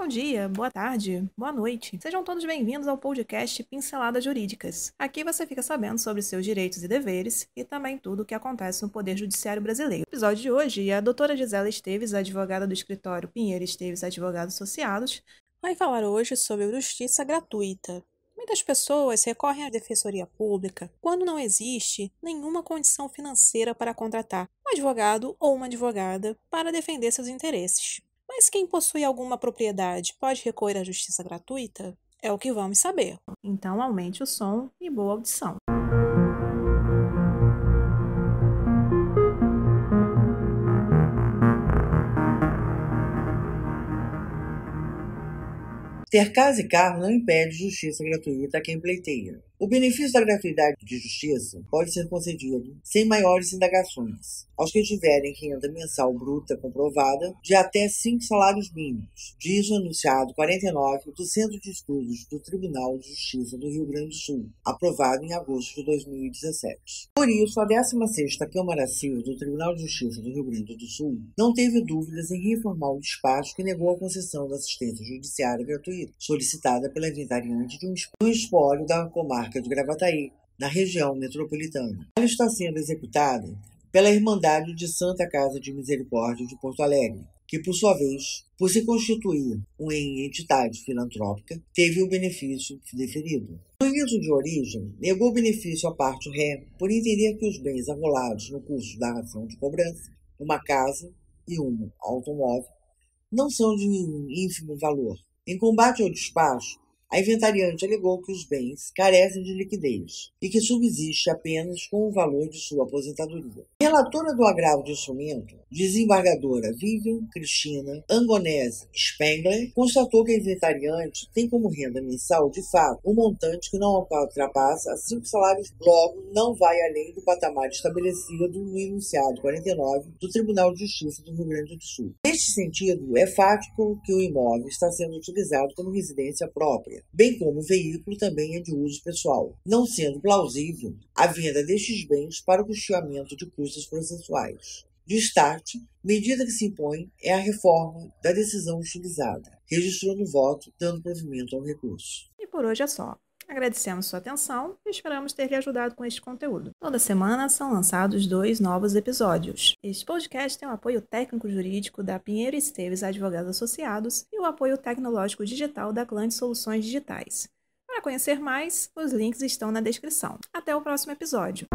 Bom dia, boa tarde, boa noite. Sejam todos bem-vindos ao podcast Pinceladas Jurídicas. Aqui você fica sabendo sobre seus direitos e deveres e também tudo o que acontece no Poder Judiciário Brasileiro. No episódio de hoje, a doutora Gisela Esteves, advogada do escritório Pinheiro Esteves Advogados Associados, vai falar hoje sobre justiça gratuita. Muitas pessoas recorrem à defensoria pública quando não existe nenhuma condição financeira para contratar um advogado ou uma advogada para defender seus interesses. Mas quem possui alguma propriedade pode recorrer à justiça gratuita? É o que vamos saber. Então aumente o som e boa audição. Ter casa e carro não impede justiça gratuita a quem pleiteia. O benefício da gratuidade de justiça pode ser concedido sem maiores indagações aos que tiverem renda mensal bruta comprovada de até cinco salários mínimos, diz o anunciado 49 do Centro de Estudos do Tribunal de Justiça do Rio Grande do Sul, aprovado em agosto de 2017. Por isso, a 16ª Câmara Civil do Tribunal de Justiça do Rio Grande do Sul não teve dúvidas em reformar o despacho que negou a concessão da assistência judiciária gratuita, solicitada pela inventariante de um espólio da comarca comarca de Gravataí, na região metropolitana. Ela está sendo executada pela Irmandade de Santa Casa de Misericórdia de Porto Alegre, que, por sua vez, por se constituir uma entidade filantrópica, teve o benefício deferido. No início de origem, negou o benefício à parte ré por entender que os bens arrolados no curso da ação de cobrança, uma casa e um automóvel, não são de ínfimo valor. Em combate ao despacho, a inventariante alegou que os bens carecem de liquidez e que subsiste apenas com o valor de sua aposentadoria. Relatora do agravo de instrumento, desembargadora Vivian Cristina Angonese Spengler, constatou que a inventariante tem como renda mensal, de fato, um montante que não ultrapassa cinco salários, logo não vai além do patamar estabelecido no enunciado 49 do Tribunal de Justiça do Rio Grande do Sul. Neste sentido, é fático que o imóvel está sendo utilizado como residência própria bem como o veículo também é de uso pessoal, não sendo plausível a venda destes bens para o custeamento de custos processuais. Destaque, medida que se impõe é a reforma da decisão utilizada. Registrou no voto, dando provimento ao recurso. E por hoje é só. Agradecemos sua atenção e esperamos ter lhe ajudado com este conteúdo. Toda semana são lançados dois novos episódios. Este podcast tem o apoio técnico-jurídico da Pinheiro Esteves Advogados Associados e o apoio tecnológico digital da Clã de Soluções Digitais. Para conhecer mais, os links estão na descrição. Até o próximo episódio.